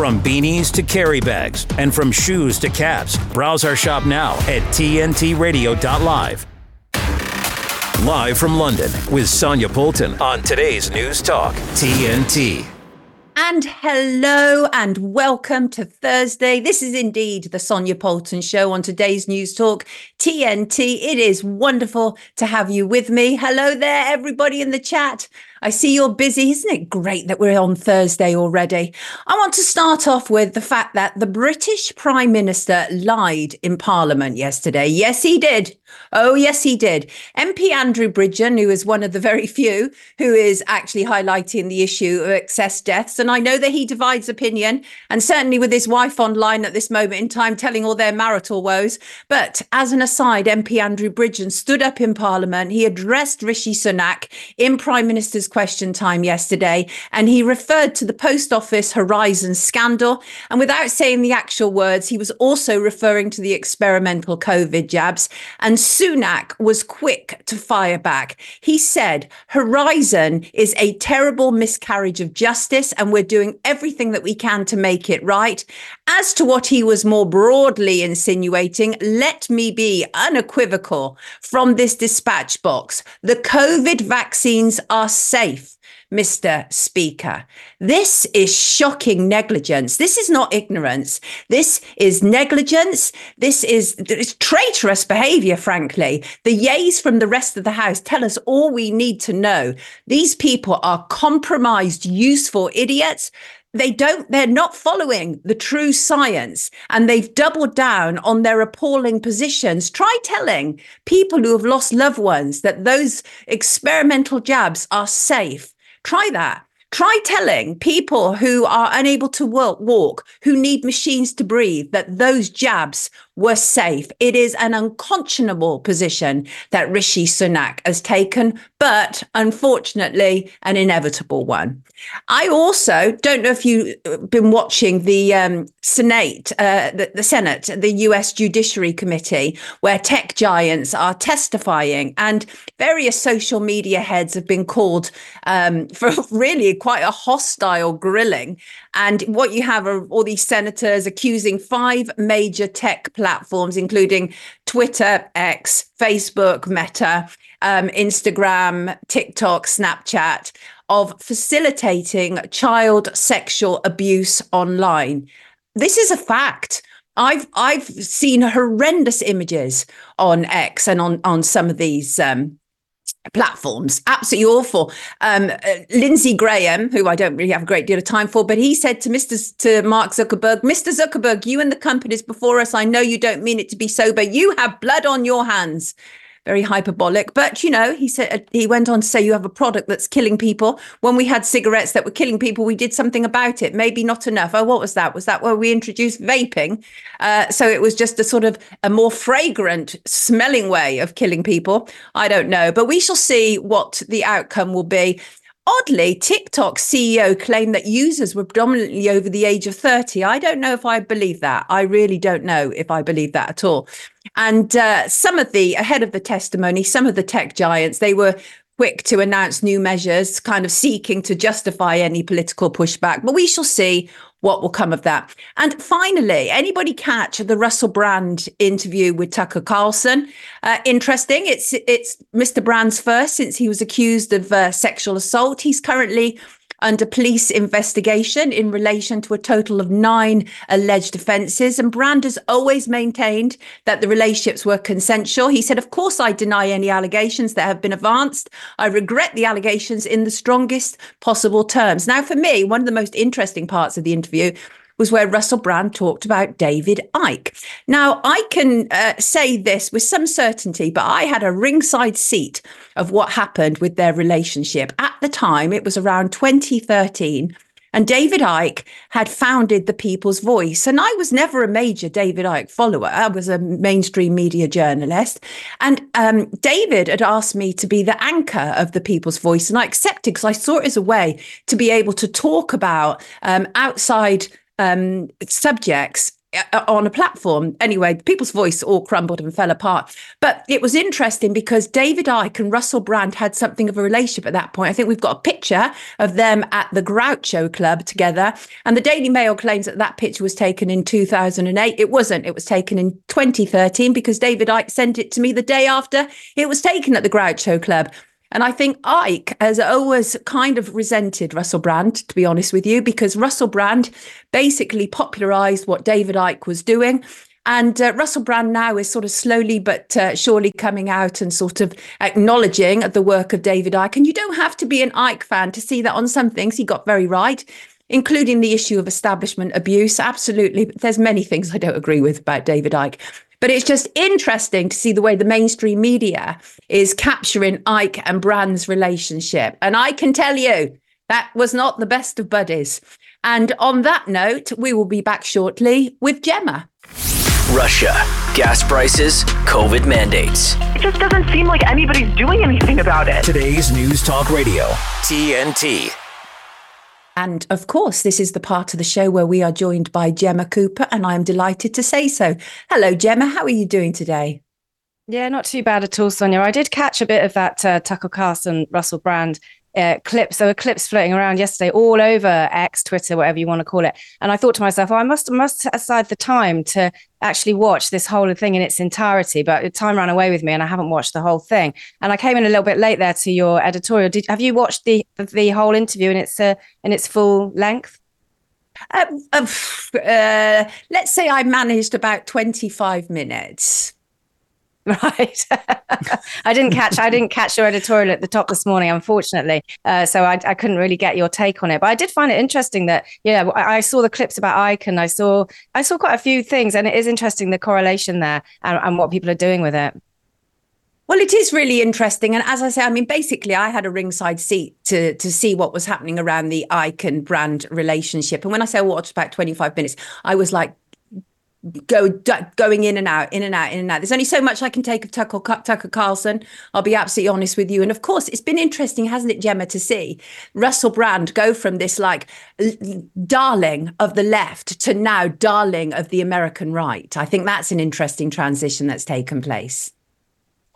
From beanies to carry bags, and from shoes to caps, browse our shop now at tntradio.live. Live from London with Sonia Poulton on today's News Talk, TNT. And hello and welcome to Thursday. This is indeed the Sonia Poulton Show on today's News Talk TNT. It is wonderful to have you with me. Hello there, everybody in the chat. I see you're busy. Isn't it great that we're on Thursday already? I want to start off with the fact that the British Prime Minister lied in Parliament yesterday. Yes, he did. Oh, yes, he did. MP Andrew Bridgen, who is one of the very few who is actually highlighting the issue of excess deaths. And I know that he divides opinion, and certainly with his wife online at this moment in time telling all their marital woes. But as an aside, MP Andrew Bridgen stood up in Parliament. He addressed Rishi Sunak in Prime Minister's question time yesterday, and he referred to the Post Office Horizon scandal. And without saying the actual words, he was also referring to the experimental COVID jabs. And Sunak was quick to fire back. He said, Horizon is a terrible miscarriage of justice, and we're doing everything that we can to make it right. As to what he was more broadly insinuating, let me be unequivocal from this dispatch box. The COVID vaccines are safe Mr. Speaker. This is shocking negligence. This is not ignorance. This is negligence. This is traitorous behavior, frankly. The yays from the rest of the House tell us all we need to know. These people are compromised, useful idiots they don't they're not following the true science and they've doubled down on their appalling positions try telling people who have lost loved ones that those experimental jabs are safe try that. Try telling people who are unable to walk, who need machines to breathe, that those jabs were safe. It is an unconscionable position that Rishi Sunak has taken, but unfortunately, an inevitable one. I also don't know if you've been watching the um, Senate, uh, the, the Senate, the US Judiciary Committee, where tech giants are testifying, and various social media heads have been called um, for really quite a hostile grilling. And what you have are all these senators accusing five major tech platforms, including Twitter, X, Facebook, Meta, um, Instagram, TikTok, Snapchat, of facilitating child sexual abuse online. This is a fact. I've I've seen horrendous images on X and on on some of these um, platforms. Absolutely awful. Um, uh, Lindsey Graham, who I don't really have a great deal of time for, but he said to Mr. to Mark Zuckerberg, Mr. Zuckerberg, you and the companies before us, I know you don't mean it to be so, but you have blood on your hands very hyperbolic. But you know, he said he went on to say you have a product that's killing people. When we had cigarettes that were killing people, we did something about it. Maybe not enough. Oh, what was that? Was that where we introduced vaping? Uh, so it was just a sort of a more fragrant smelling way of killing people. I don't know, but we shall see what the outcome will be. Oddly, TikTok CEO claimed that users were predominantly over the age of 30. I don't know if I believe that. I really don't know if I believe that at all. And uh, some of the, ahead of the testimony, some of the tech giants, they were quick to announce new measures, kind of seeking to justify any political pushback. But we shall see what will come of that. And finally, anybody catch the Russell Brand interview with Tucker Carlson? Uh, interesting. It's it's Mr. Brand's first since he was accused of uh, sexual assault. He's currently under police investigation in relation to a total of nine alleged offences. And Brand has always maintained that the relationships were consensual. He said, Of course, I deny any allegations that have been advanced. I regret the allegations in the strongest possible terms. Now, for me, one of the most interesting parts of the interview was where Russell Brand talked about David Icke. Now, I can uh, say this with some certainty, but I had a ringside seat of what happened with their relationship. At the time, it was around 2013. And David Icke had founded the People's Voice. And I was never a major David Icke follower. I was a mainstream media journalist. And um, David had asked me to be the anchor of the People's Voice. And I accepted because I saw it as a way to be able to talk about um, outside um, subjects uh, on a platform. Anyway, people's voice all crumbled and fell apart. But it was interesting because David Icke and Russell Brand had something of a relationship at that point. I think we've got a picture of them at the Groucho Club together. And the Daily Mail claims that that picture was taken in 2008. It wasn't. It was taken in 2013 because David Icke sent it to me the day after it was taken at the Groucho Club. And I think Icke has always kind of resented Russell Brand, to be honest with you, because Russell Brand basically popularized what David Icke was doing. And uh, Russell Brand now is sort of slowly but uh, surely coming out and sort of acknowledging the work of David Icke. And you don't have to be an Icke fan to see that on some things he got very right, including the issue of establishment abuse. Absolutely. There's many things I don't agree with about David Icke. But it's just interesting to see the way the mainstream media is capturing Icke and Brand's relationship. And I can tell you that was not the best of buddies. And on that note, we will be back shortly with Gemma. Russia, gas prices, COVID mandates. It just doesn't seem like anybody's doing anything about it. Today's News Talk Radio, TNT. And of course, this is the part of the show where we are joined by Gemma Cooper, and I'm delighted to say so. Hello, Gemma. How are you doing today? Yeah, not too bad at all, Sonia. I did catch a bit of that uh, Tucker Carlson, Russell Brand uh, clips. There were clips floating around yesterday all over X, Twitter, whatever you want to call it. And I thought to myself, oh, I must must set aside the time to actually watch this whole thing in its entirety. But time ran away with me, and I haven't watched the whole thing. And I came in a little bit late there to your editorial. Did have you watched the the whole interview in its uh, in its full length? Uh, uh, let's say I managed about twenty five minutes. Right. I didn't catch I didn't catch your editorial at the top this morning, unfortunately. Uh, so I, I, couldn't really get your take on it. But I did find it interesting that yeah, I, I saw the clips about Icon. I saw I saw quite a few things, and it is interesting the correlation there and, and what people are doing with it. Well, it is really interesting. And as I say, I mean, basically, I had a ringside seat to to see what was happening around the Icon brand relationship. And when I say I watched about 25 minutes, I was like, go going in and out, in and out, in and out. There's only so much I can take of Tucker, Tucker Carlson. I'll be absolutely honest with you. And of course, it's been interesting, hasn't it, Gemma, to see Russell Brand go from this like darling of the left to now darling of the American right. I think that's an interesting transition that's taken place.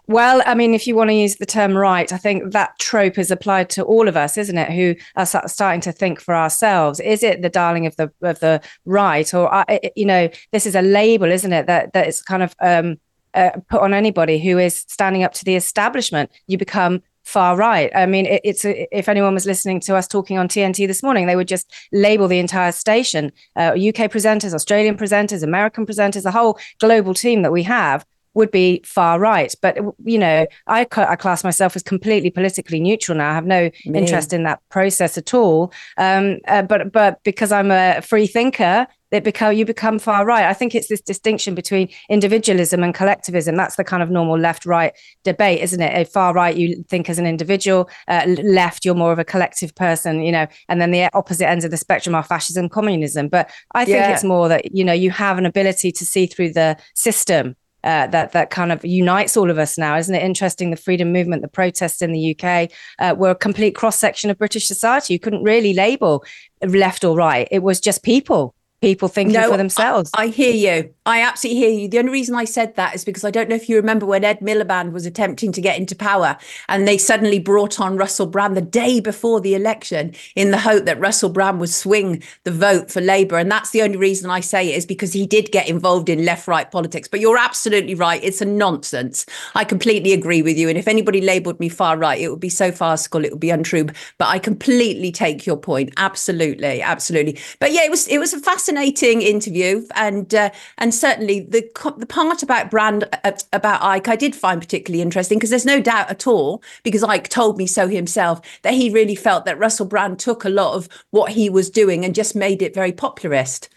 Well, I mean, if you want to use the term right, I think that trope is applied to all of us, isn't it? Who are starting to think for ourselves. Is it the darling of the of the right, or uh, you know, this is a label, isn't it? That that is kind of um, uh, put on anybody who is standing up to the establishment. You become far right. I mean, it, it's if anyone was listening to us talking on TNT this morning, they would just label the entire station, uh, UK presenters, Australian presenters, American presenters, the whole global team that we have would be far right. But you know, I, I class myself as completely politically neutral now. I have no Me. interest in that process at all. Um, uh, but but because I'm a free thinker, it become you become far right. I think it's this distinction between individualism and collectivism. That's the kind of normal left-right debate, isn't it? A far right, you think as an individual. Uh, left, you're more of a collective person, you know. And then the opposite ends of the spectrum are fascism, communism. But I think yeah. it's more that you know you have an ability to see through the system uh, that that kind of unites all of us now. Isn't it interesting? The freedom movement, the protests in the UK uh, were a complete cross section of British society. You couldn't really label left or right. It was just people people thinking no, for themselves. I, I, hear you. I absolutely hear you. The only reason I said that is because I don't know if you remember when Ed Miliband was attempting to get into power and they suddenly brought on Russell Brand the day before the election in the hope that Russell Brand would swing the vote for Labour. And that's the only reason I say it is because he did get involved in left right politics. But you're absolutely right. It's a nonsense. I completely agree with you. And if anybody labelled me far right, it would be so farcical, it would be untrue. But I completely take your point. Absolutely. Absolutely. But yeah, it was it was a fascinating fascinating interview, and uh, and certainly the the part about brand uh, about Icke I did find particularly interesting because there's no doubt at all because Icke told me so himself that he really felt that Russell Brand took a lot of what he was doing and just made it very popularist.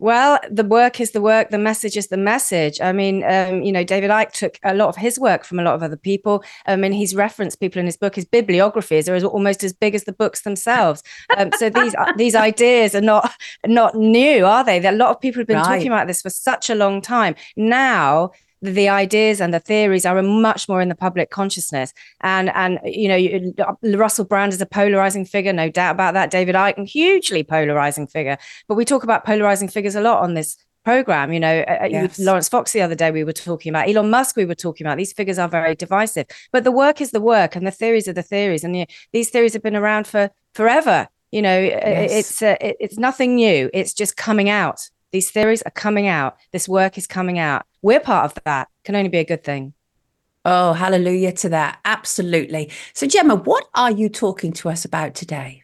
Well, the work is the work, the message is the message. I mean, um, you know, David Icke took a lot of his work from a lot of other people. I mean, he's referenced people in his book. His bibliographies are almost as big as the books themselves. Um, so these these ideas are not not new, are they? A lot of people have been right. talking about this for such a long time. Now the ideas and the theories are much more in the public consciousness. And and you know, you, Russell Brand is a polarizing figure, no doubt about that. David Icke, hugely polarizing figure. But we talk about polarizing figures a lot on this program. You know, uh, uh yes. Laurence Fox the other day we were talking about, Elon Musk we were talking about. These figures are very divisive, but the work is the work, and the theories are the theories, and know, these theories have been around for forever. You know, yes. it's uh, it's nothing new. It's just coming out. These theories are coming out. This work is coming out. We're part of that. Can only be a good thing. Oh, hallelujah to that. Absolutely. So, Gemma, what are you talking to us about today?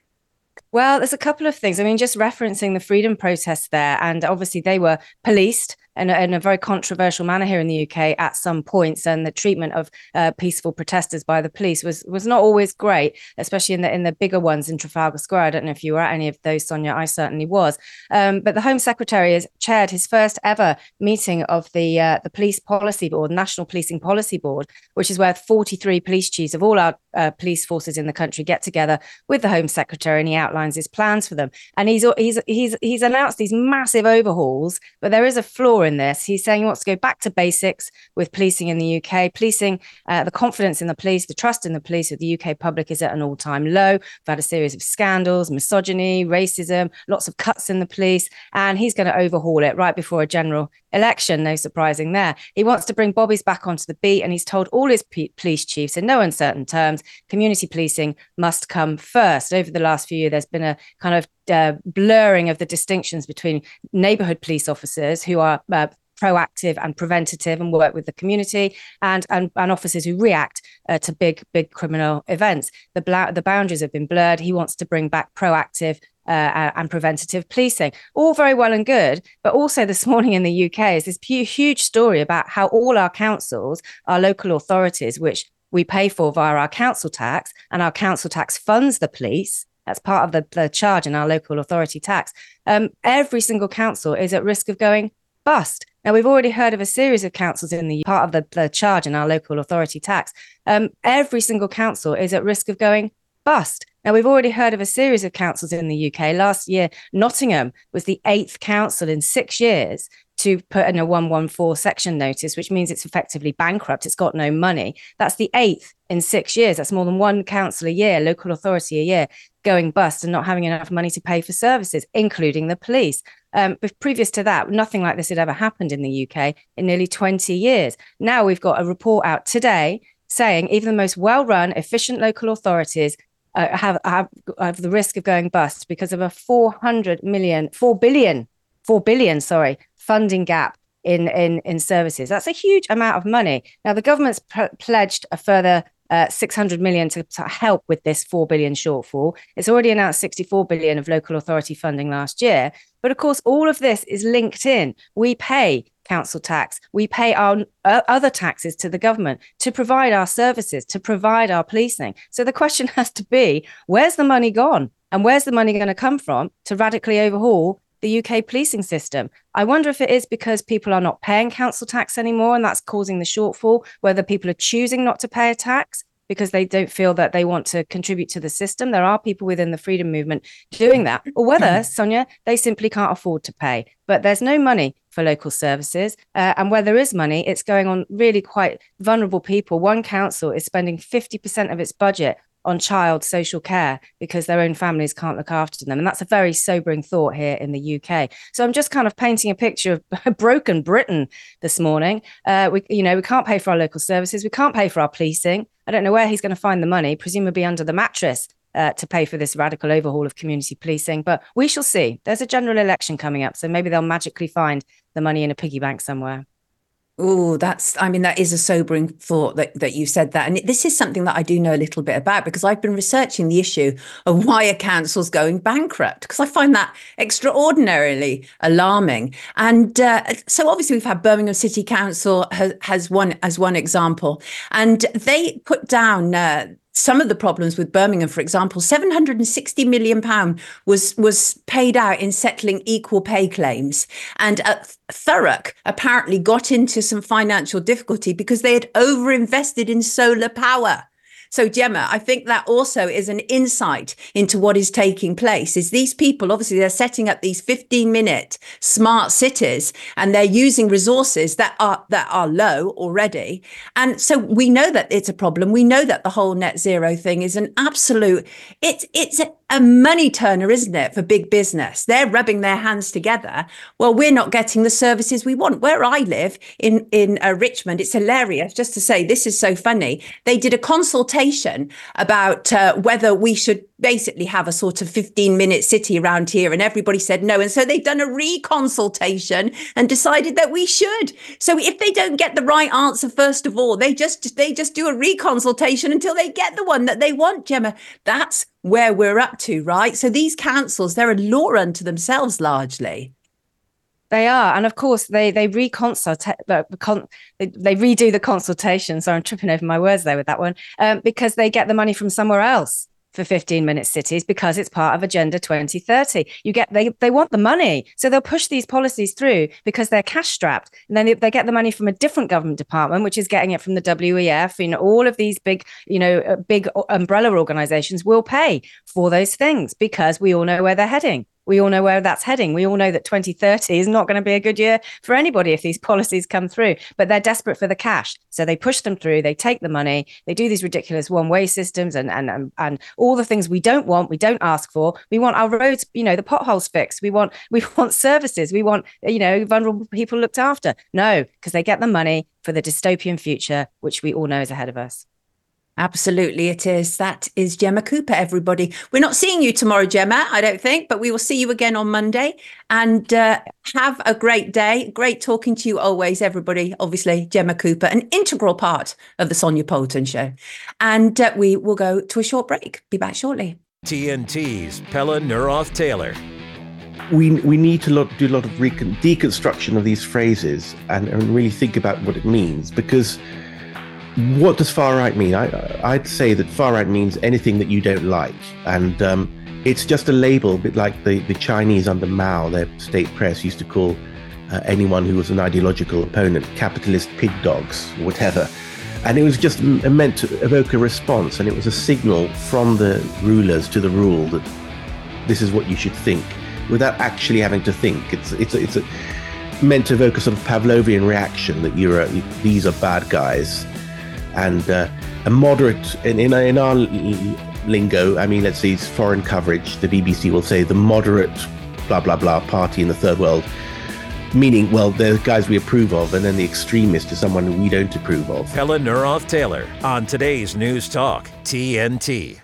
Well, there's a couple of things. I mean, just referencing the freedom protests there, and obviously they were policed in a, in a, very controversial manner here in the UK at some points, and the treatment of uh, peaceful protesters by the police was was not always great, especially in the in the bigger ones in Trafalgar Square. I don't know if you were at any of those, Sonia. I certainly was. Um, but the Home Secretary has chaired his first ever meeting of the uh, the Police Policy Board, National Policing Policy Board, which is where 43 police chiefs of all our uh, police forces in the country get together with the Home Secretary, and he outlines his plans for them. And he's he's he's he's announced these massive overhauls, but there is a flaw in this. He's saying he wants to go back to basics with policing in the UK. Policing, uh, the confidence in the police, the trust in the police of the UK public is at an all time low. We've had a series of scandals, misogyny, racism, lots of cuts in the police, and he's going to overhaul it right before a general election. No surprising there. He wants to bring bobbies back onto the beat, and he's told all his p- police chiefs in no uncertain terms community policing must come first. Over the last few years, there's been a kind of uh, blurring of the distinctions between neighborhood police officers who are uh, proactive and preventative and work with the community and and, and officers who react uh, to big big criminal events the bla- the boundaries have been blurred he wants to bring back proactive uh, and preventative policing all very well and good but also this morning in the UK is this huge story about how all our councils our local authorities which we pay for via our council tax and our council tax funds the police that's part of the, the charge in our local authority tax. Um, every single council is at risk of going bust. Now, we've already heard of a series of councils in the part of the, the charge in our local authority tax. Um, every single council is at risk of going bust. Now, we've already heard of a series of councils in the UK. Last year, Nottingham was the eighth council in six years to put in a 114 section notice, which means it's effectively bankrupt. It's got no money. That's the eighth in six years. That's more than one council a year, local authority a year going bust and not having enough money to pay for services, including the police. Um, but previous to that, nothing like this had ever happened in the UK in nearly 20 years. Now we've got a report out today saying even the most well run, efficient local authorities uh, have, have, have the risk of going bust because of a 400 million, 4 billion, 4 billion, sorry, funding gap in, in, in services. That's a huge amount of money. Now, the government's pledged a further uh, 600 million to, to, help with this 4 billion shortfall. It's already announced 64 billion of local authority funding last year. But of course, all of this is linked in. We pay council tax, we pay our uh, other taxes to the government to provide our services, to provide our policing. So the question has to be where's the money gone? And where's the money going to come from to radically overhaul the UK policing system. I wonder if it is because people are not paying council tax anymore and that's causing the shortfall, whether people are choosing not to pay a tax because they don't feel that they want to contribute to the system. There are people within the freedom movement doing that, or whether, Sonia, they simply can't afford to pay. But there's no money for local services. Uh, and where there is money, it's going on really quite vulnerable people. One council is spending 50% of its budget on child social care because their own families can't look after them. And that's a very sobering thought here in the UK. So I'm just kind of painting a picture of broken Britain this morning. Uh, we, you know, we can't pay for our local services. We can't pay for our policing. I don't know where he's going to find the money, presumably under the mattress. Uh, to pay for this radical overhaul of community policing. But we shall see. There's a general election coming up, so maybe they'll magically find the money in a piggy bank somewhere. Oh, that's, I mean, that is a sobering thought that, that you said that. And this is something that I do know a little bit about because I've been researching the issue of why a council's going bankrupt because I find that extraordinarily alarming. And uh, so obviously we've had Birmingham City Council has, has one as one example, and they put down uh, some of the problems with Birmingham, for example, 760 million pound was was paid out in settling equal pay claims, and uh, Thurrock apparently got into some financial difficulty because they had overinvested in solar power. So, Gemma, I think that also is an insight into what is taking place. Is these people obviously they're setting up these 15 minute smart cities and they're using resources that are that are low already. And so we know that it's a problem. We know that the whole net zero thing is an absolute it's it's a, money turner, isn't it, for big business? They're rubbing their hands together. Well, we're not getting the services we want. Where I live in in uh, Richmond, it's hilarious. Just to say, this is so funny. They did a consultation about uh, whether we should basically have a sort of 15 minute city around here, and everybody said no. And so they've done a reconsultation and decided that we should. So if they don't get the right answer first of all, they just they just do a reconsultation until they get the one that they want. Gemma, that's where we're up to, right? So these councils, they're a law unto themselves largely. They are, and of course, they they reconsult, they, they redo the consultation. So I'm tripping over my words there with that one, um, because they get the money from somewhere else for 15 minute cities because it's part of agenda 2030 you get they they want the money. So they'll push these policies through because they're cash strapped. And then they, they get the money from a different government department which is getting it from the wef you know all of these big you know uh, big umbrella organizations will pay for those things because we all know where they're heading we all know where that's heading. We all know that 2030 is not going to be a good year for anybody if these policies come through, but they're desperate for the cash. So they push them through, they take the money, they do these ridiculous one way systems and, and, and, and all the things we don't want, we don't ask for. We want our roads, you know, the potholes fixed. We want, we want services. We want, you know, vulnerable people looked after. No, because they get the money for the dystopian future, which we all know is ahead of us. Absolutely, it is. That is Gemma Cooper, everybody. We're not seeing you tomorrow, Gemma, I don't think, but we will see you again on Monday. And uh, have a great day. Great talking to you always, everybody. Obviously, Gemma Cooper, an integral part of the Sonia Poulton Show. And uh, we will go to a short break. Be back shortly. TNT's Pella Neroth Taylor. We, we need to look, do a lot of recon- deconstruction of these phrases and, and really think about what it means because what does far right mean? I, I'd say that far right means anything that you don't like. And um, it's just a label, a bit like the, the Chinese under Mao, their state press used to call uh, anyone who was an ideological opponent capitalist pig dogs, whatever. And it was just meant to evoke a response, and it was a signal from the rulers to the rule that this is what you should think, without actually having to think. It's it's it's a, meant to evoke a sort of Pavlovian reaction that you're a, these are bad guys, and uh, a moderate in, in, in our lingo. I mean, let's see, it's foreign coverage. The BBC will say the moderate blah blah blah party in the third world, meaning well, the guys we approve of, and then the extremist is someone we don't approve of. Helen Neuroth Taylor on today's News Talk TNT.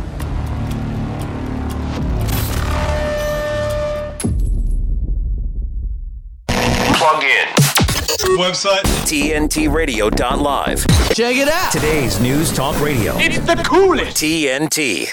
Website TNTRadio.live. Check it out. Today's News Talk Radio. It's the coolest. TNT.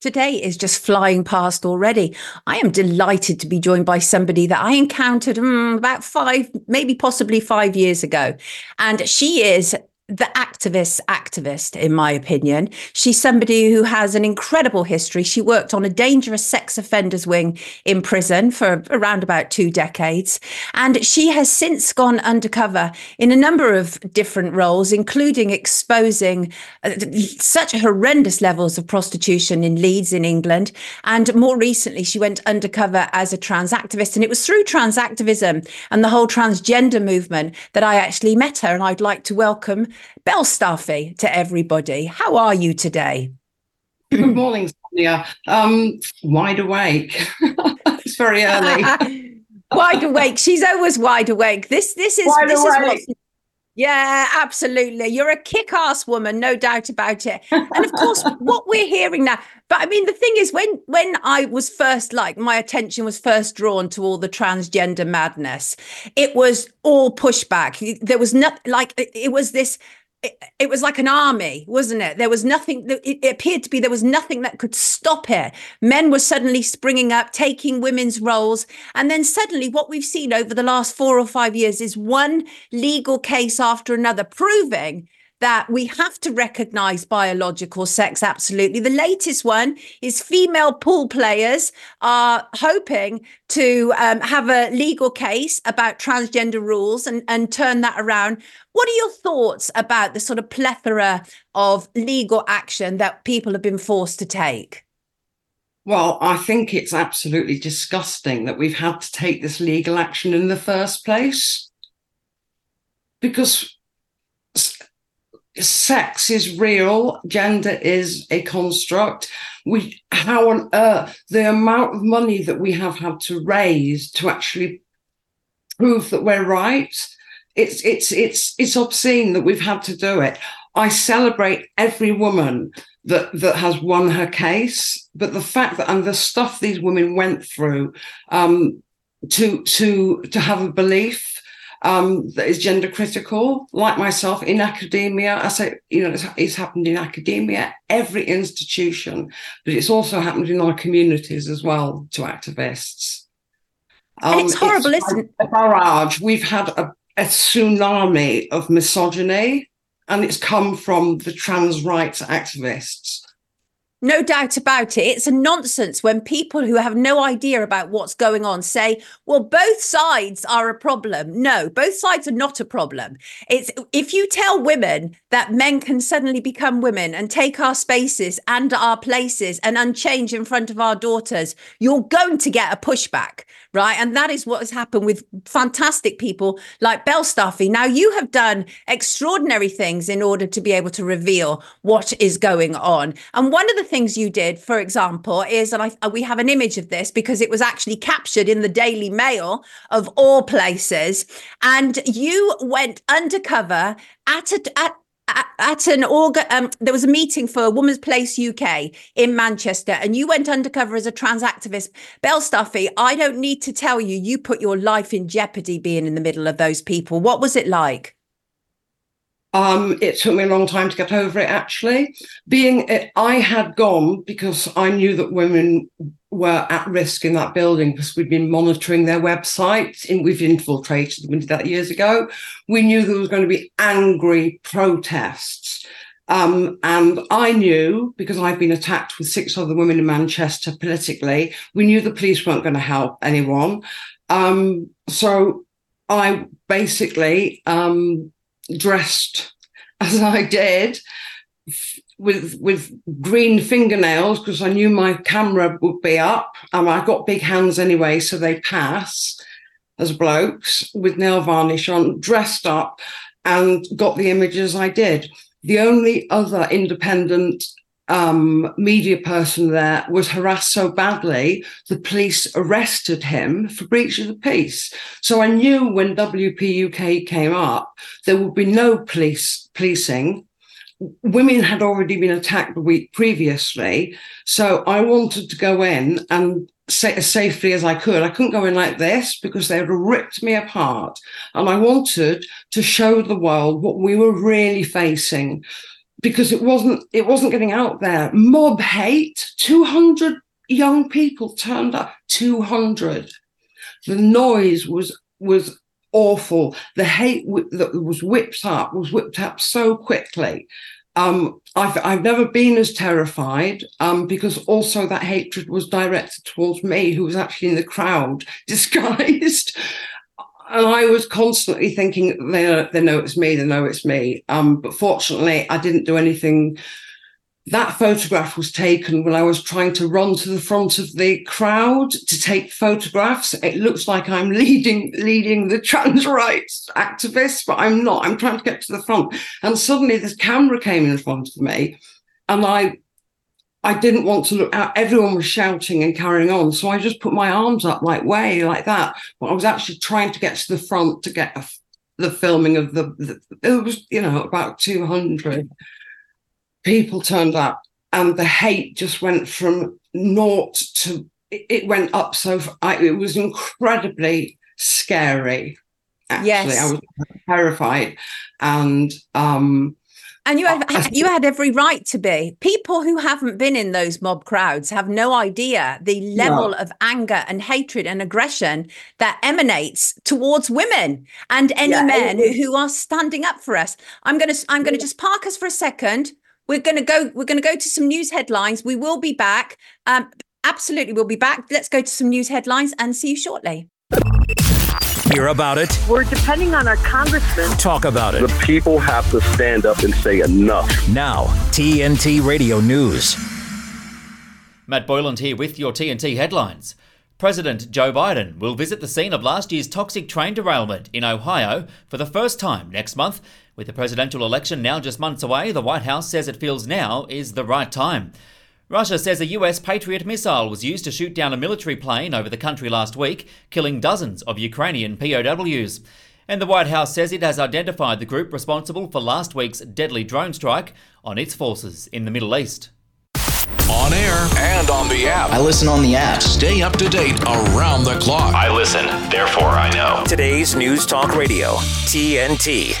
Today is just flying past already. I am delighted to be joined by somebody that I encountered mm, about five, maybe possibly five years ago. And she is the activist activist in my opinion. She's somebody who has an incredible history. She worked on a dangerous sex offenders wing in prison for around about two decades. And she has since gone undercover in a number of different roles including exposing uh, such horrendous levels of prostitution in leeds in england. And more recently she went undercover as a trans activist. And it was through trans activism and the whole transgender movement that i actually met her. And i'd like to welcome Belstaffie to everybody. How are you today? Good morning, Sonia. Um, wide awake. it's very early. wide awake. She's always wide awake. This this is wide this awake. is what yeah, absolutely. You're a kick ass woman, no doubt about it. And of course, what we're hearing now, but I mean, the thing is, when when I was first like my attention was first drawn to all the transgender madness, it was all pushback. There was not like it was this it, it, was like an army, wasn't it? There was nothing, it, it appeared to be there was nothing that could stop it. Men were suddenly springing up, taking women's roles. And then suddenly, what we've seen over the last four or five years is one legal case after another proving that we have to recognize biological sex absolutely. The latest one is female pool players are hoping to um, have a legal case about transgender rules and, and turn that around. What are your thoughts about the sort of plethora of legal action that people have been forced to take? Well, I think it's absolutely disgusting that we've had to take this legal action in the first place. Because sex is real, gender is a construct. We, how on earth, the amount of money that we have had to raise to actually prove that we're right, it's it's it's it's obscene that we've had to do it. I celebrate every woman that that has won her case, but the fact that and the stuff these women went through um, to to to have a belief um, that is gender critical, like myself in academia. I say, you know, it's, it's, happened in academia, every institution, but it's also happened in our communities as well to activists. Um, it's horrible, it's isn't it? barrage. We've had a, a tsunami of misogyny, and it's come from the trans rights activists. No doubt about it. It's a nonsense when people who have no idea about what's going on say, well, both sides are a problem. No, both sides are not a problem. It's if you tell women that men can suddenly become women and take our spaces and our places and unchange in front of our daughters, you're going to get a pushback right? And that is what has happened with fantastic people like Belstaffie. Now, you have done extraordinary things in order to be able to reveal what is going on. And one of the things you did, for example, is, and I, we have an image of this because it was actually captured in the Daily Mail of all places, and you went undercover at a, at at an organ, um, there was a meeting for Women's Place UK in Manchester, and you went undercover as a trans activist. Belstaffie, I don't need to tell you, you put your life in jeopardy being in the middle of those people. What was it like? Um, it took me a long time to get over it. Actually, being it, I had gone because I knew that women were at risk in that building because we'd been monitoring their website and we've infiltrated them. We did that years ago. We knew there was going to be angry protests. Um, and I knew because I've been attacked with six other women in Manchester politically, we knew the police weren't going to help anyone. Um, so I basically um, dressed as I did with with green fingernails because I knew my camera would be up. Um, I got big hands anyway, so they pass as blokes with nail varnish on, dressed up, and got the images I did. The only other independent um, media person there was harassed so badly, the police arrested him for breach of the peace. So I knew when WPUK came up, there would be no police policing women had already been attacked the week previously. So I wanted to go in and say as safely as I could. I couldn't go in like this because they have ripped me apart. And I wanted to show the world what we were really facing because it wasn't it wasn't getting out there. Mob hate, 200 young people turned up, 200. The noise was was awful. The hate w- that was whipped up was whipped up so quickly. Um, I've I've never been as terrified um, because also that hatred was directed towards me, who was actually in the crowd, disguised. And I was constantly thinking they know, they know it's me, they know it's me. Um, but fortunately, I didn't do anything that photograph was taken when I was trying to run to the front of the crowd to take photographs. It looks like I'm leading leading the trans rights activists, but I'm not. I'm trying to get to the front. And suddenly this camera came in front of me and I I didn't want to look out. Everyone was shouting and carrying on. So I just put my arms up like way like that. But I was actually trying to get to the front to get a, the filming of the, the it was, you know, about 200 people turned up and the hate just went from naught to it went up so I, it was incredibly scary actually Yes. i was terrified and um And you had you had every right to be. People who haven't been in those mob crowds have no idea the level of anger and hatred and aggression that emanates towards women and any Yeah, it men was- who are standing up for us. I'm gonna I'm gonna just park us for a second. We're gonna go. We're gonna go to some news headlines. We will be back. Um, absolutely, we'll be back. Let's go to some news headlines and see you shortly. Hear about it? We're depending on our congressmen. Talk about it. The people have to stand up and say enough. Now, TNT Radio News. Matt Boyland here with your TNT headlines. President Joe Biden will visit the scene of last year's toxic train derailment in Ohio for the first time next month. With the presidential election now just months away, the White House says it feels now is the right time. Russia says a US Patriot missile was used to shoot down a military plane over the country last week, killing dozens of Ukrainian POWs. And the White House says it has identified the group responsible for last week's deadly drone strike on its forces in the Middle East. On air and on the app. I listen on the app. Stay up to date around the clock. I listen, therefore I know. Today's News Talk Radio, TNT.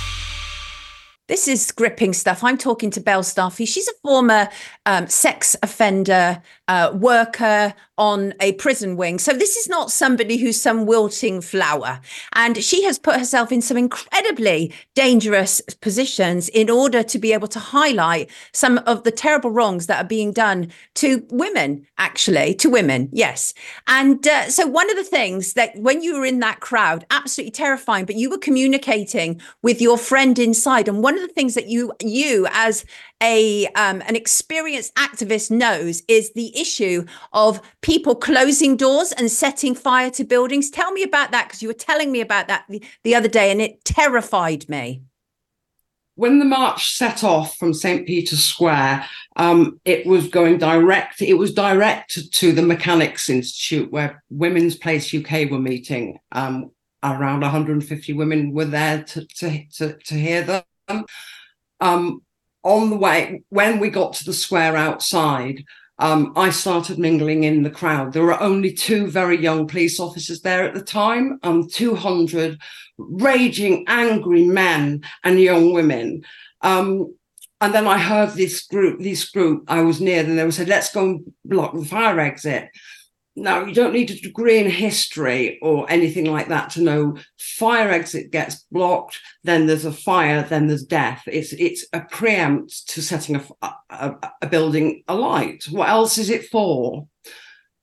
This is gripping stuff. I'm talking to Belstaffie. She's a former um, sex offender uh, worker on a prison wing. So this is not somebody who's some wilting flower. And she has put herself in some incredibly dangerous positions in order to be able to highlight some of the terrible wrongs that are being done to women, actually, to women. Yes. And uh, so one of the things that when you were in that crowd, absolutely terrifying, but you were communicating with your friend inside. And one of the things that you, you as a um, an experienced activist knows is the issue of people closing doors and setting fire to buildings. Tell me about that because you were telling me about that the, the other day, and it terrified me. when the march set off from St. Peter's Square, um, it was going direct. It was directed to the Mechanics Institute, where Women's Place UK were meeting. Um, around 150 women were there to to to, to hear them. Um, on the way, when we got to the square outside, um, I started mingling in the crowd. There were only two very young police officers there at the time, um, 200 raging, angry men and young women. Um, and then I heard this group, this group I was near, and they said, let's go and block the fire exit. Now, you don't need a degree in history or anything like that to know fire exit gets blocked, then there's a fire, then there's death. It's it's a preempt to setting a, a, a building alight. What else is it for?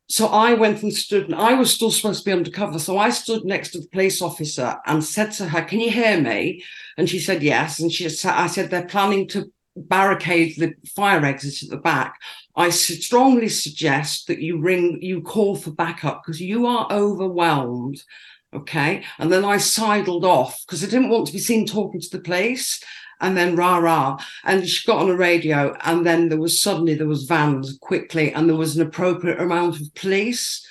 So I went and stood, and I was still supposed to be undercover. So I stood next to the police officer and said to her, Can you hear me? And she said, Yes. And she said, I said, They're planning to barricade the fire exit at the back. I strongly suggest that you ring, you call for backup because you are overwhelmed. Okay. And then I sidled off because I didn't want to be seen talking to the police. And then rah rah. And she got on a radio. And then there was suddenly there was vans quickly, and there was an appropriate amount of police.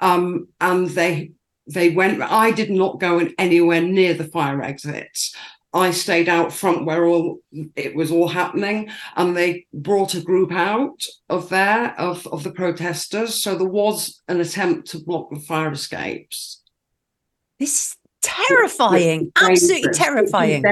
Um, and they they went. I did not go in anywhere near the fire exits. I stayed out front where all it was all happening, and they brought a group out of there of, of the protesters. So there was an attempt to block the fire escapes. This is terrifying, absolutely terrifying.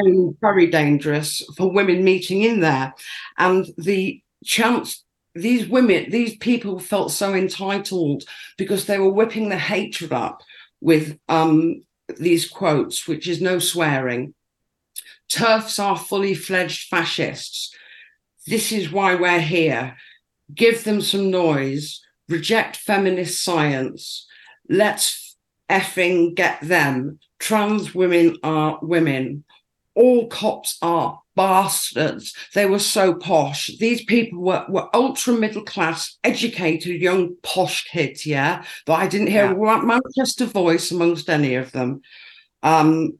Very dangerous for women meeting in there, and the chance. These women, these people felt so entitled because they were whipping the hatred up with um, these quotes, which is no swearing. TERFs are fully fledged fascists. This is why we're here. Give them some noise. Reject feminist science. Let's effing get them. Trans women are women. All cops are bastards. They were so posh. These people were, were ultra middle class, educated, young, posh kids, yeah. But I didn't hear Yeah. a Manchester voice amongst any of them. Um,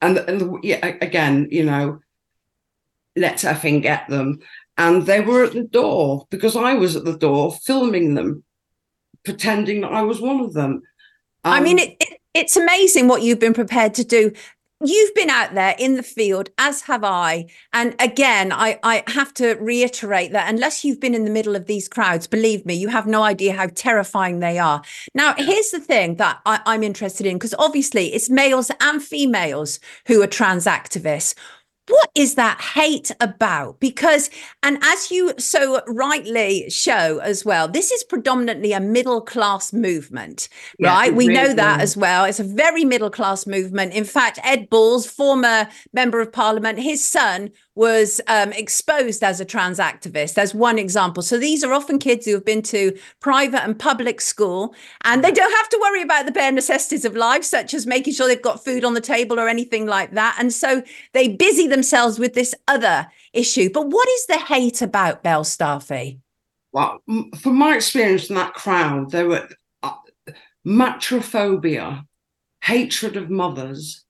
and, and yeah, again, you know, let's effing get them. And they were at the door because I was at the door filming them, pretending that I was one of them. I mean, Um, it, it, it's amazing what you've been prepared to do. You've been out there in the field, as have I. And again, I, I have to reiterate that unless you've been in the middle of these crowds, believe me, you have no idea how terrifying they are. Now, here's the thing that I, I'm interested in, because obviously it's males and females who are trans activists. What is that hate about? Because, and as you so rightly show as well, this is predominantly a middle class movement, Yeah, right? We know really that is. as well. It's a very middle class movement. In fact, Ed Balls, former member of parliament, his son was um, exposed as a trans activist. There's one example. So these are often kids who have been to private and public school, and they don't have to worry about the bare necessities of life, such as making sure they've got food on the table or anything like that. And so they busy themselves with this other issue. But what is the hate about, Belstaffie? well, from my experience in that crowd, there were uh, matrophobia, hatred of mothers,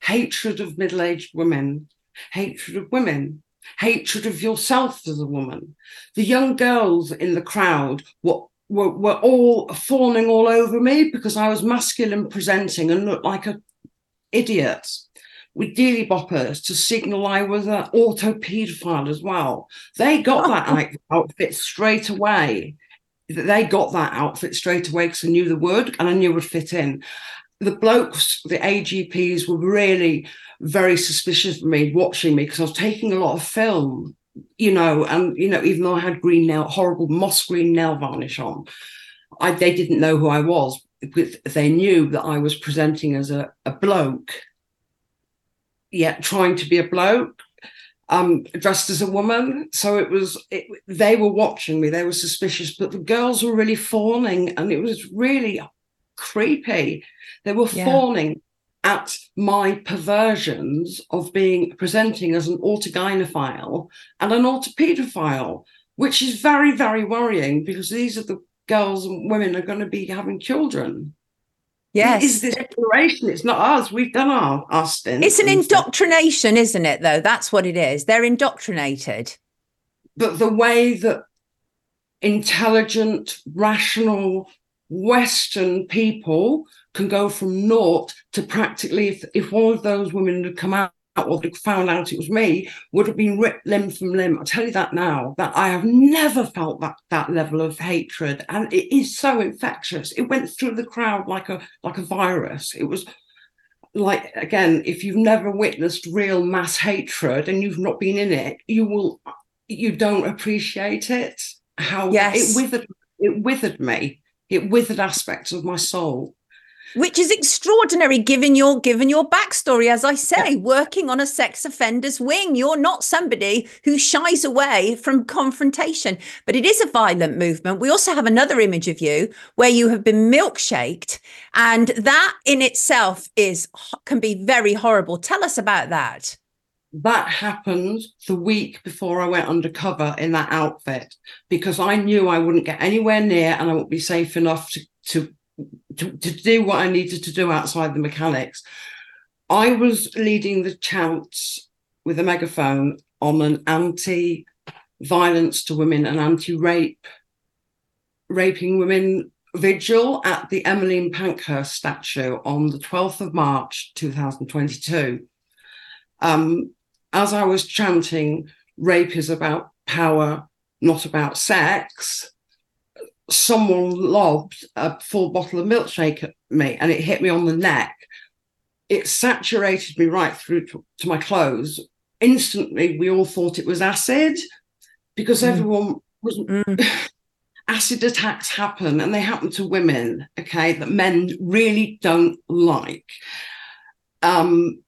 hatred of middle aged women, hatred of women, hatred of yourself as a woman. The young girls in the crowd were. Were, were all fawning all over me because I was masculine presenting and looked like a idiot with deely boppers to signal I was an auto paedophile as well. They got oh. that out- outfit straight away. They got that outfit straight away because I knew they would and I knew it would fit in. The blokes, the AGPs, were really very suspicious of me watching me because I was taking a lot of film, you know, and you know, even though I had green nail, horrible moss green nail varnish on, I they didn't know who I was. They knew that I was presenting as a, a bloke yet trying to be a bloke um dressed as a woman so it was it, they were watching me they were suspicious but the girls were really fawning and it was really creepy they were Yeah. fawning at my perversions of being presenting as an autogynephile and an autopedophile which is very very worrying because these are the girls and women are going to be having children Yes. it is this generation it's not us we've done our, our stint It's an indoctrination, isn't it, though? That's what it is. They're indoctrinated. but the way that intelligent, rational, Western people can go from naught to practically, if, if one of those women had come out or found out it was me, would have been ripped limb from limb. I'll tell you that now, that I have never felt that that level of hatred. And it is so infectious. It went through the crowd like a like a virus. It was like again, if you've never witnessed real mass hatred and you've not been in it, you will you don't appreciate it. How Yes. it withered it withered me. It withered aspects of my soul. Which is extraordinary given your given your backstory, as I say, working on a sex offenders wing. You're not somebody who shies away from confrontation, but it is a violent movement. We also have another image of you where you have been milkshaked, and that in itself is can be very horrible. Tell us about that. That happened the week before I went undercover in that outfit because I knew I wouldn't get anywhere near and I wouldn't be safe enough to, to, to, to do what I needed to do outside the mechanics. I was leading the chants with a megaphone on an anti violence to women and anti rape, raping women vigil at the Emmeline Pankhurst statue on the 12th of March 2022 um, as I was chanting, rape is about power, not about sex, someone lobbed a full bottle of milkshake at me and it hit me on the neck. It saturated me right through to, to my clothes. Instantly, we all thought it was acid because Mm. everyone was. acid attacks happen and they happen to women, okay, that men really don't like. Um,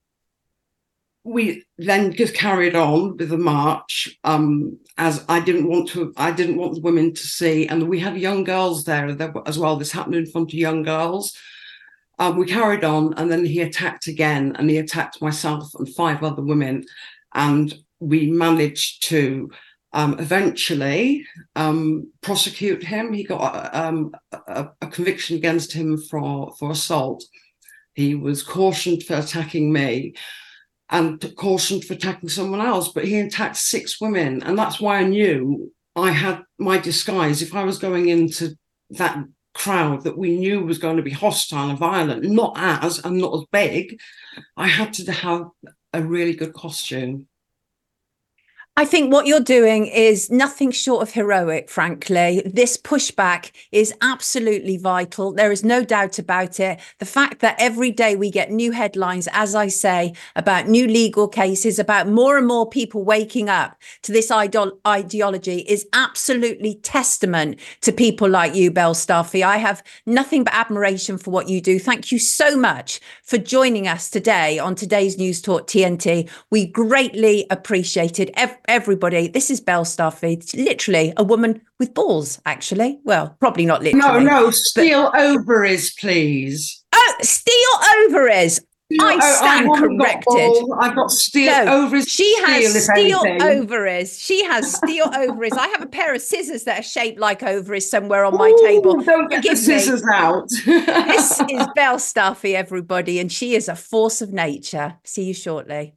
we then just carried on with the march um, as I didn't want to. I didn't want the women to see, and we had young girls there as well. This happened in front of young girls. Um, we carried on, and then he attacked again, and he attacked myself and five other women, and we managed to um, eventually um, prosecute him. He got um, a, a, conviction against him for for assault. He was cautioned for attacking me and cautioned for attacking someone else, but he attacked six women. And that's why I knew I had my disguise. If I was going into that crowd that we knew was going to be hostile and violent, not as and not as big, I had to have a really good costume. I think what you're doing is nothing short of heroic, frankly. This pushback is absolutely vital. There is no doubt about it. The fact that every day we get new headlines, as I say, about new legal cases, about more and more people waking up to this idol- ideology is absolutely testament to people like you, Belstaffie. I have nothing but admiration for what you do. Thank you so much for joining us today on today's News Talk TNT. We greatly appreciate it everybody, this is Belstaffie, literally a woman with balls, actually. Well, probably not literally. No, no, steel but... ovaries, please. Oh, steel ovaries. I stand I corrected. Got I've got steel no, ovaries. She has steel ovaries. She has steel ovaries. I have a pair of scissors that are shaped like ovaries somewhere on my Ooh, table. Don't get the scissors me. out. this is Belstaffie, everybody, and she is a force of nature. See you shortly.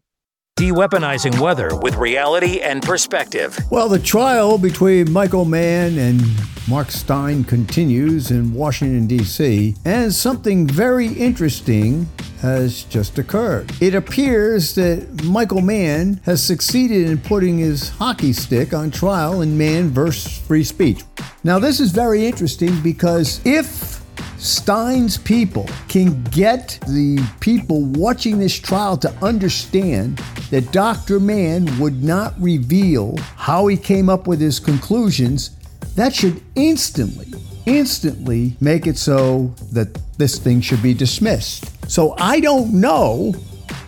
De-weaponizing weather with reality and perspective. Well, the trial between Michael Mann and Mark Steyn continues in Washington, D.C., and something very interesting has just occurred. It appears that Michael Mann has succeeded in putting his hockey stick on trial in Mann versus free speech. Now, this is very interesting because if Steyn's people can get the people watching this trial to understand that Dr. Mann would not reveal how he came up with his conclusions, that should instantly, instantly make it so that this thing should be dismissed. So I don't know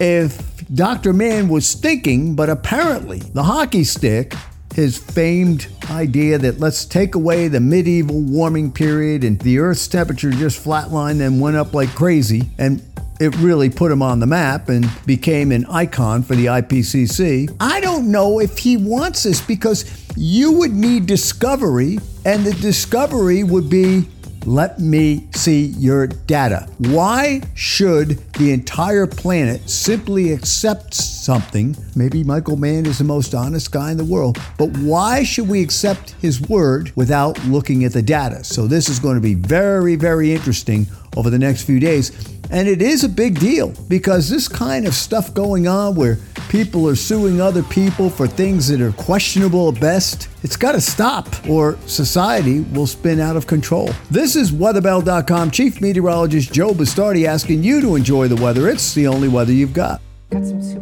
if Dr. Mann was thinking, but apparently the hockey stick his famed idea that let's take away the medieval warming period and the Earth's temperature just flatlined and went up like crazy. And it really put him on the map and became an icon for the IPCC. I don't know if he wants this because you would need discovery, and the discovery would be let me see your data. Why should the entire planet simply accept something? Maybe Michael Mann is the most honest guy in the world, but why should we accept his word without looking at the data? So, this is going to be very, very interesting over the next few days. And it is a big deal because this kind of stuff going on where people are suing other people for things that are questionable at best, it's got to stop or society will spin out of control. This is weatherbell.com Chief Meteorologist Joe Bastardi asking you to enjoy the weather. It's the only weather you've got.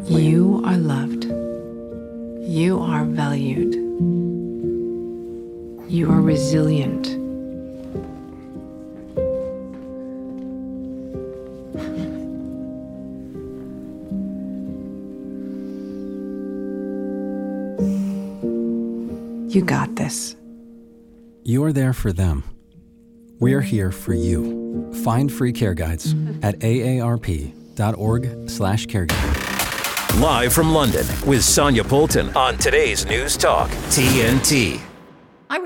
You are loved. You are valued. You are resilient. You got this. You're there for them. We're here for you. Find free care guides mm-hmm. at aarp.org/slash careguide. Live from London with Sonia Poulton on today's News Talk TNT.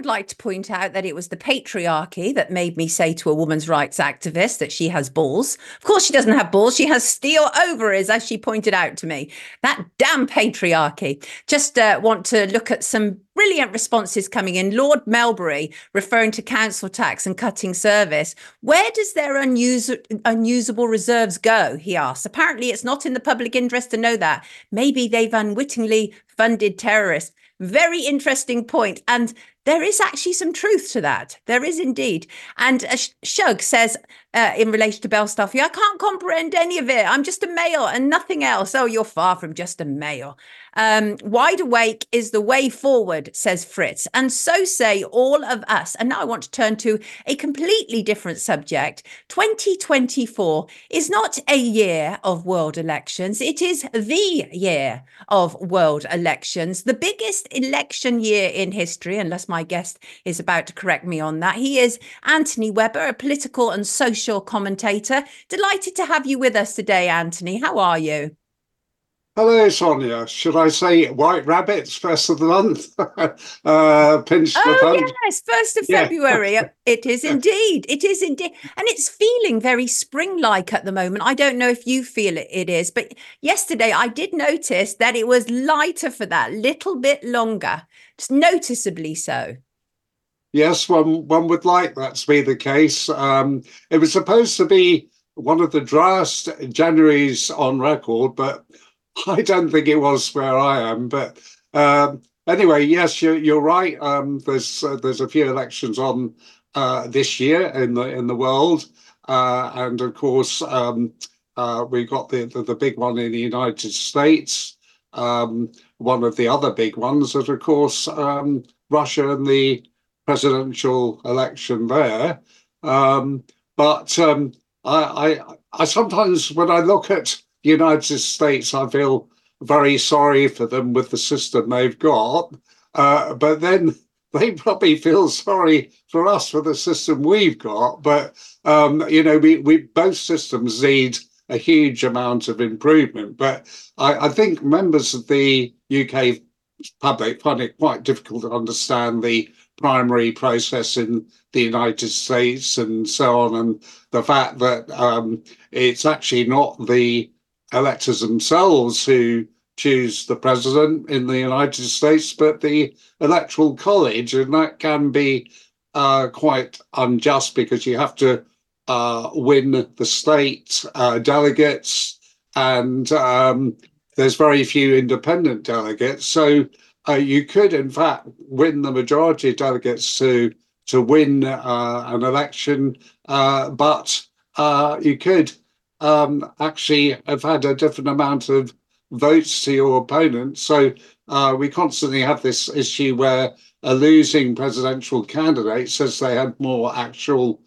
Would like to point out that it was the patriarchy that made me say to a woman's rights activist that she has balls. Of course, she doesn't have balls. She has steel ovaries, as she pointed out to me. That damn patriarchy. Just uh, want to look at some brilliant responses coming in. Lord Melbury referring to council tax and cutting service. Where does their unus- unusable reserves go? He asks. Apparently, it's not in the public interest to know that. Maybe they've unwittingly funded terrorists. Very interesting point. And there is actually some truth to that. There is indeed. And uh, Shug says, uh, in relation to Bell Belstaff. I can't comprehend any of it. I'm just a male and nothing else. Oh, you're far from just a male. Um, wide awake is the way forward, says Fritz. And so say all of us. And now I want to turn to a completely different subject. 2024 is not a year of world elections, it is the year of world elections, the biggest election year in history, unless my guest is about to correct me on that. He is Anthony Webber, a political and social commentator. Delighted to have you with us today, Anthony. How are you? Hello, Sonia. Should I say white rabbits first of the month? uh, pinch oh, the yes, first of Yeah. February. it is indeed. It is indeed. And it's feeling very spring like at the moment. I don't know if you feel it, it is, but yesterday I did notice that it was lighter for that little bit longer, just noticeably so. Yes, one one would like that to be the case. Um, it was supposed to be one of the driest Januaries on record, but I don't think it was where I am. But um, anyway, yes, you're, you're right. Um, there's uh, there's a few elections on uh, this year in the in the world, uh, and of course um, uh, we got the, the the big one in the United States. Um, one of the other big ones is, of course, um, Russia and the presidential election there. Um, but um, I, I, I sometimes, when I look at the United States, I feel very sorry for them with the system they've got. Uh, but then they probably feel sorry for us for the system we've got. But um, you know, we, we both systems need a huge amount of improvement. But I, I think members of the UK public find it quite difficult to understand the primary process in the United States and so on, and the fact that um, it's actually not the electors themselves who choose the president in the United States, but the electoral college, and that can be uh, quite unjust because you have to uh, win the state uh, delegates, and um, there's very few independent delegates. So uh, you could, in fact, win the majority of delegates to to win uh, an election, uh, but you could um, actually have had a different amount of votes to your opponent. So uh, we constantly have this issue where a losing presidential candidate says they had more actual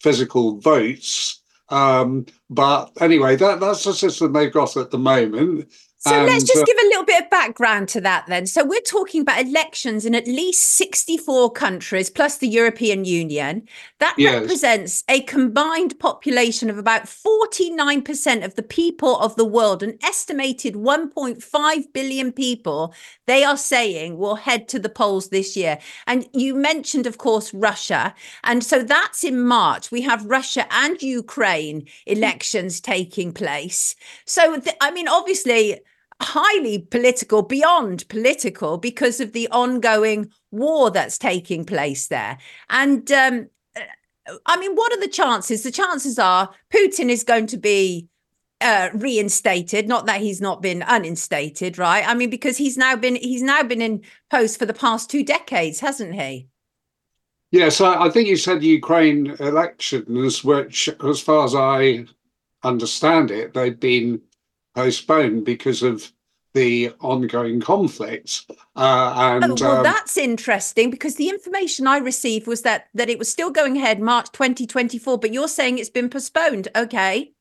physical votes. Um, but anyway, that, that's the system they've got at the moment. So let's just uh, give a little bit of background to that then. So we're talking about elections in at least 64 countries plus the European Union. That Yes. represents a combined population of about 49% of the people of the world, an estimated 1.5 billion people they are saying will head to the polls this year. And you mentioned, of course, Russia. And so that's in March. We have Russia and Ukraine elections taking place. So, th- I mean, obviously, highly political, beyond political, because of the ongoing war that's taking place there. And um, uh, I mean, what are the chances? The chances are Putin is going to be uh, reinstated. Not that he's not been uninstated, right? I mean, because he's now been he's now been in post for the past two decades, hasn't he? Yes, I, I think you said the Ukraine elections, which, as far as I understand it, they've been postponed because of the ongoing conflict. Uh, and oh, well, um, that's interesting because the information I received was that that it was still going ahead March 2024, but you're saying it's been postponed. Okay.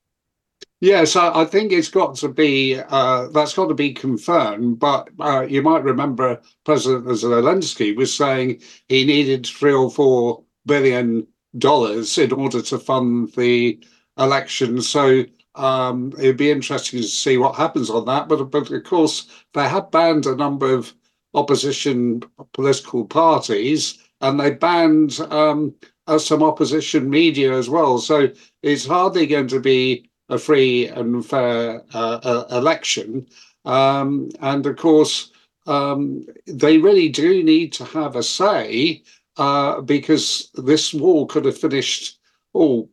Yes, I, I think it's got to be uh, that's got to be confirmed. But uh, you might remember President Zelensky was saying he needed three or four billion dollars in order to fund the election. So um, it'd be interesting to see what happens on that. But but of course they have banned a number of opposition political parties, and they banned um, uh, some opposition media as well. So it's hardly going to be a free and fair uh, uh, election. Um, and of course, um, they really do need to have a say uh, because this war could have finished oh,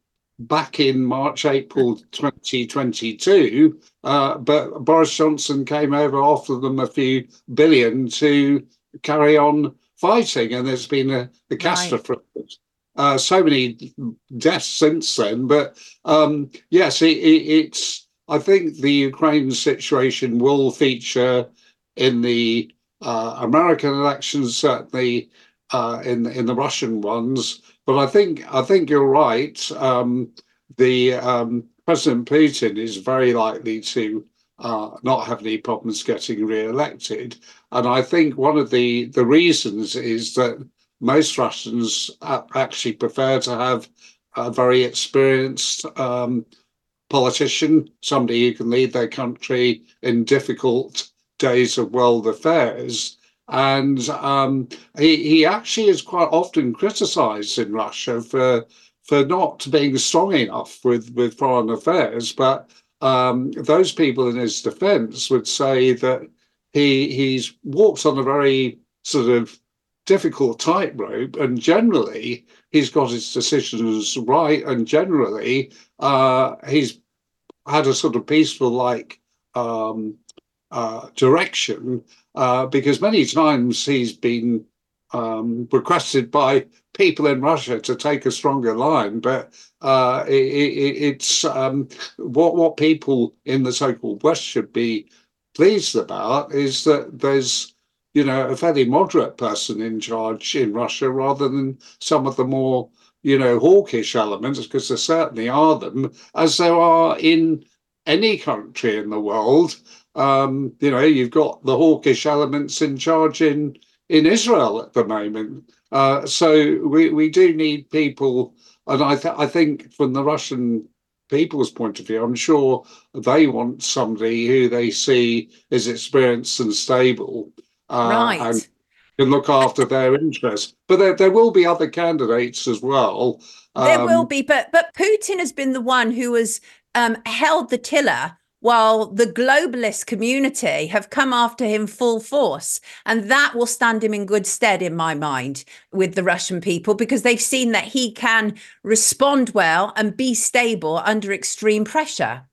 back in March, April 2022. Uh, but Boris Johnson came over, offered them a few billion to carry on fighting, and there's been a, a catastrophe. uh, so many deaths since then. But um, yes, it, it, it's. I think the Ukraine situation will feature in the uh, American elections, certainly uh, in in the Russian ones. But I think I think you're right. Um, the um, President Putin is very likely to uh, not have any problems getting re-elected, and I think one of the the reasons is that most Russians actually prefer to have a very experienced um, politician, somebody who can lead their country in difficult days of world affairs. And um, he, he actually is quite often criticized in Russia for for not being strong enough with, with foreign affairs. But um, those people in his defense would say that he he's walked on a very sort of difficult tightrope, and generally he's got his decisions right, and generally uh, he's had a sort of peaceful like um, uh, direction uh, because many times he's been um, requested by people in Russia to take a stronger line, but uh, it, it, it's um, what what people in the so-called West should be pleased about is that there's you know a fairly moderate person in charge in Russia rather than some of the more you know hawkish elements because there certainly are them as there are in any country in the world um, you know, you've got the hawkish elements in charge in in Israel at the moment. Uh, so we, we do need people, and I th- I think from the Russian people's point of view, I'm sure they want somebody who they see is experienced and stable, uh, right. and can look after their interests. But there, there will be other candidates as well. There Um, will be, but but Putin has been the one who has um, held the tiller while the globalist community have come after him full force. And that will stand him in good stead, in my mind, with the Russian people, because they've seen that he can respond well and be stable under extreme pressure.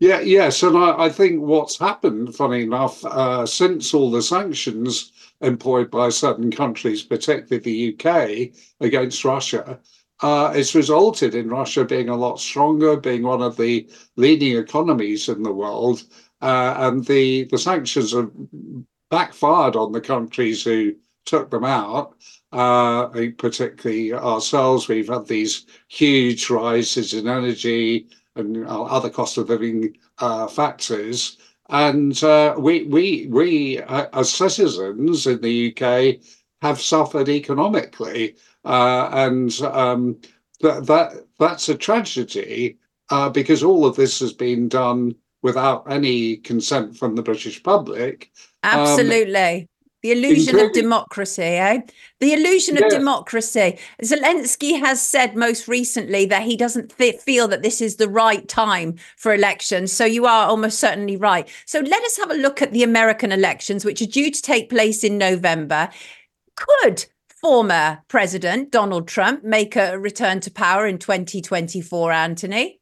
Yeah, yes, and I, I think what's happened, funny enough, uh, since all the sanctions employed by certain countries, particularly the UK, against Russia, uh, it's resulted in Russia being a lot stronger, being one of the leading economies in the world, uh, and the the sanctions have backfired on the countries who took them out. Uh, particularly ourselves, we've had these huge rises in energy and uh, other cost of living uh, factors, and uh, we we we as citizens in the UK have suffered economically uh, and um, that that that's a tragedy uh, because all of this has been done without any consent from the British public. Um, Absolutely. the illusion of democracy, eh? The illusion of democracy. Zelensky has said most recently that he doesn't th- feel that this is the right time for elections. So you are almost certainly right. So let us have a look at the American elections, which are due to take place in November. Could former President Donald Trump make a return to power in 2024, Anthony?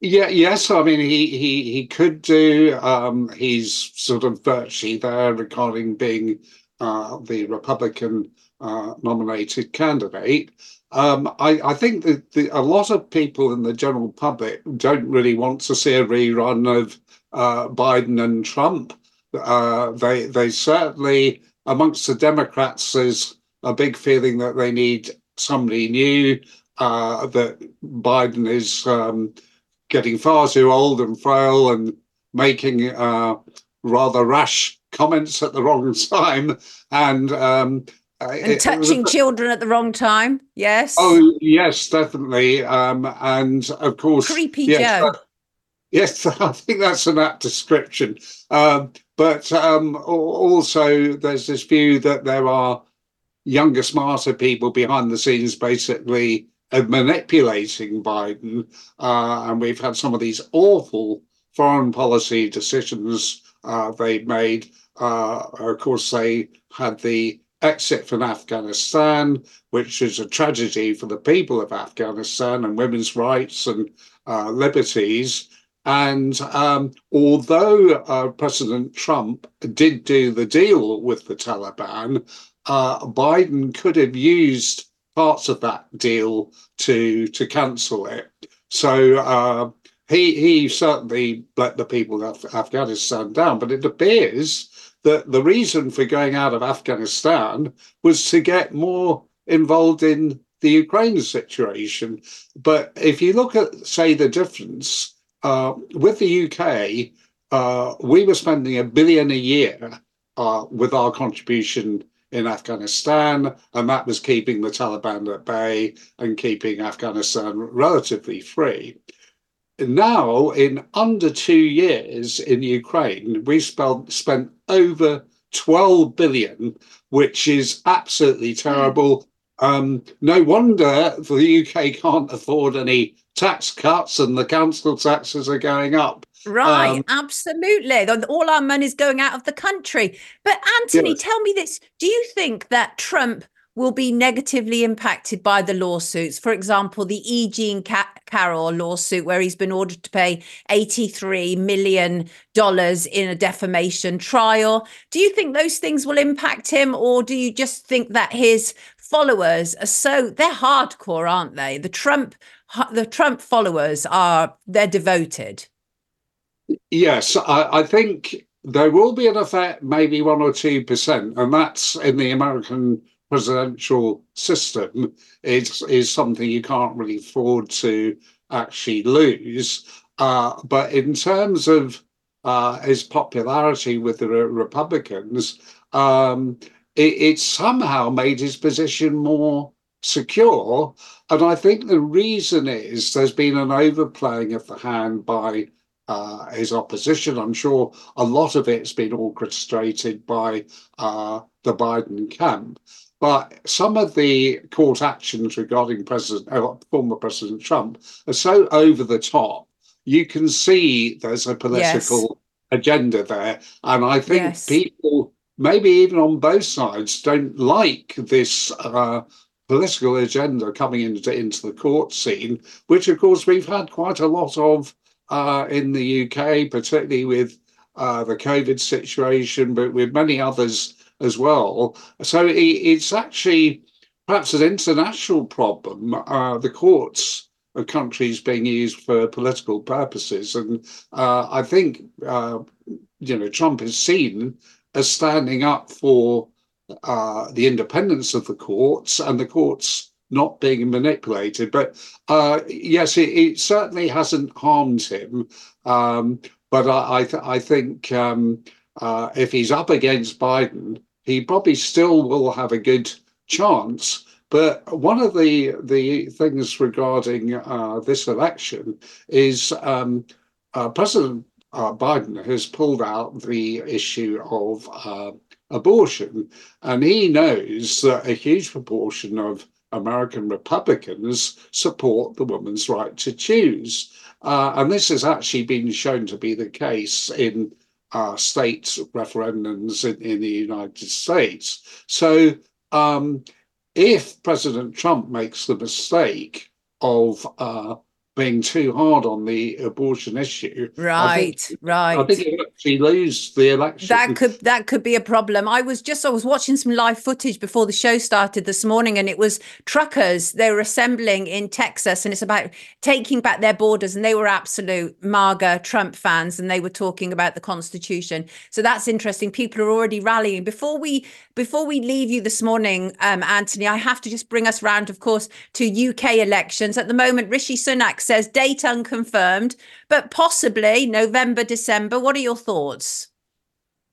Yeah, yes. I mean, he he he could do. Um, he's sort of virtually there regarding being uh, the Republican uh, nominated candidate. Um, I, I think that the, a lot of people in the general public don't really want to see a rerun of uh, Biden and Trump. Uh, they they certainly amongst the Democrats there's a big feeling that they need somebody new. Uh, that Biden is. Um, getting far too old and frail and making uh, rather rash comments at the wrong time and um, And touching children at the wrong time. Yes. Oh yes, definitely. Um, and of course, Creepy yes, Joe. that- yes, I think that's an apt description. Um, but um, also, there's this view that there are younger, smarter people behind the scenes, basically manipulating Biden, uh, and we've had some of these awful foreign policy decisions uh, they made. Uh, of course, they had the exit from Afghanistan, which is a tragedy for the people of Afghanistan and women's rights and uh, liberties. And um, although uh, President Trump did do the deal with the Taliban, uh, Biden could have used parts of that deal to to cancel it. So uh, he he certainly let the people of Afghanistan down. But it appears that the reason for going out of Afghanistan was to get more involved in the Ukraine situation. But if you look at, say, the difference uh, with the UK, uh, we were spending a billion a year uh, with our contribution in Afghanistan, and that was keeping the Taliban at bay and keeping Afghanistan relatively free. Now, in under two years in Ukraine, we spent, spent over 12 billion, which is absolutely terrible. Um, no wonder the UK can't afford any tax cuts and the council taxes are going up. Right, um, absolutely. All our money's going out of the country. But Anthony, yes. tell me this. Do you think that Trump will be negatively impacted by the lawsuits? For example, the E. Jean Carroll lawsuit, where he's been ordered to pay $83 million in a defamation trial. Do you think those things will impact him, or do you just think that his followers are so they're hardcore, aren't they? The Trump the Trump followers are they're devoted. Yes, I, I think there will be an effect, maybe one or two percent, and that's in the American presidential system is is something you can't really afford to actually lose. Uh, but in terms of uh, his popularity with the Republicans, um, it, it, somehow made his position more secure. And I think the reason is there's been an overplaying of the hand by uh, his opposition. I'm sure a lot of it's been orchestrated by uh, the Biden camp. But some of the court actions regarding President, uh, former President Trump are so over the top. You can see there's a political yes. agenda there, and I think yes. people, maybe even on both sides, don't like this uh, political agenda coming into into the court scene, which of course we've had quite a lot of uh, in the UK, particularly with uh, the COVID situation, but with many others as well. So it, it's actually perhaps an international problem. Uh, the courts of countries being used for political purposes, and uh, I think uh, you know Trump is seen as standing up for uh, the independence of the courts and the courts not being manipulated. But uh, yes, it, it, certainly hasn't harmed him. Um, but I, I, th- I think um, uh, if he's up against Biden, he probably still will have a good chance. But one of the the things regarding uh, this election is um, uh, President uh, Biden has pulled out the issue of uh, abortion, and he knows that a huge proportion of American Republicans support the woman's right to choose. Uh, and this has actually been shown to be the case in uh, state referendums in, in, the United States. So um, if President Trump makes the mistake of uh, being too hard on the abortion issue. Right, I think, right. I think he'll actually lose the election. That could that could be a problem. I was just I was watching some live footage before the show started this morning, and it was truckers. They were assembling in Texas, and it's about taking back their borders, and they were absolute MAGA Trump fans, and they were talking about the Constitution. So that's interesting. People are already rallying. Before we before we leave you this morning, um, Anthony, I have to just bring us round, of course, to UK elections. At the moment, Rishi Sunak says date unconfirmed, but possibly November, December. What are your thoughts?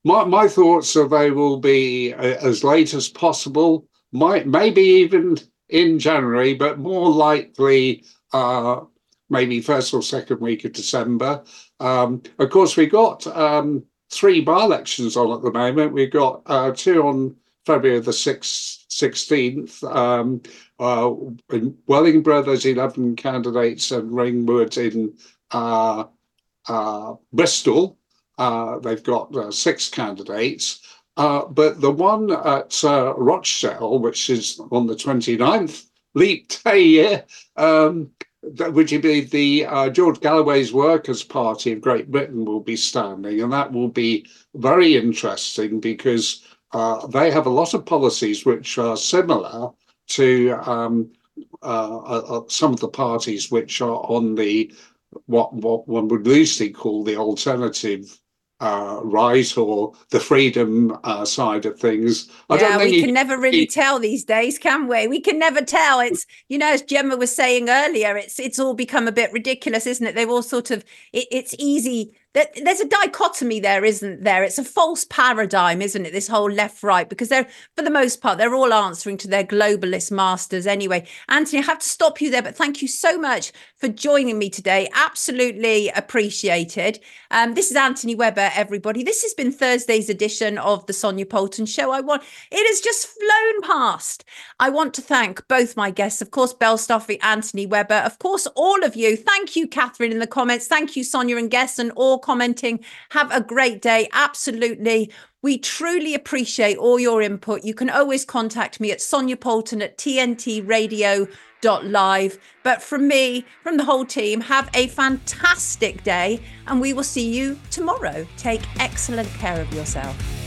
My, my thoughts are they will be uh, as late as possible, might maybe even in January, but more likely uh, maybe first or second week of December. Um, of course, we've got um, three by-elections on at the moment. We've got uh, two on February the 6th, 16th. Um, uh, in Wellingborough, there's 11 candidates, and Kingswood in uh, uh, Bristol, uh, they've got uh, six candidates. Uh, but the one at Rochdale, which is on the 29th, leap day um, which would be the uh, George Galloway's Workers' Party of Great Britain will be standing, and that will be very interesting because uh, they have a lot of policies which are similar to um, uh, uh, some of the parties which are on the what what one would loosely call the alternative uh, right or the freedom uh, side of things. I yeah, we can never really tell these days, can we? We can never tell. It's you know, as Gemma was saying earlier, it's it's all become a bit ridiculous, isn't it? They've all sort of it, it's easy there's a dichotomy there isn't there? It's a false paradigm isn't it? This whole left right because they're for the most part they're all answering to their globalist masters anyway. Anthony i have to stop you there but thank you so much for joining me today. Absolutely appreciated. Um, this is anthony webber everybody. This has been thursday's edition of the sonia Poulton show. I want it has just flown past. I want to thank both my guests of course Belstaffie anthony webber of course all of you. Thank you catherine in the comments. Thank you sonia and guests and all commenting. Have a great day. Absolutely. We truly appreciate all your input. You can always contact me at Sonia Poulton at tntradio.live. But from me, from the whole team, have a fantastic day and we will see you tomorrow. Take excellent care of yourself.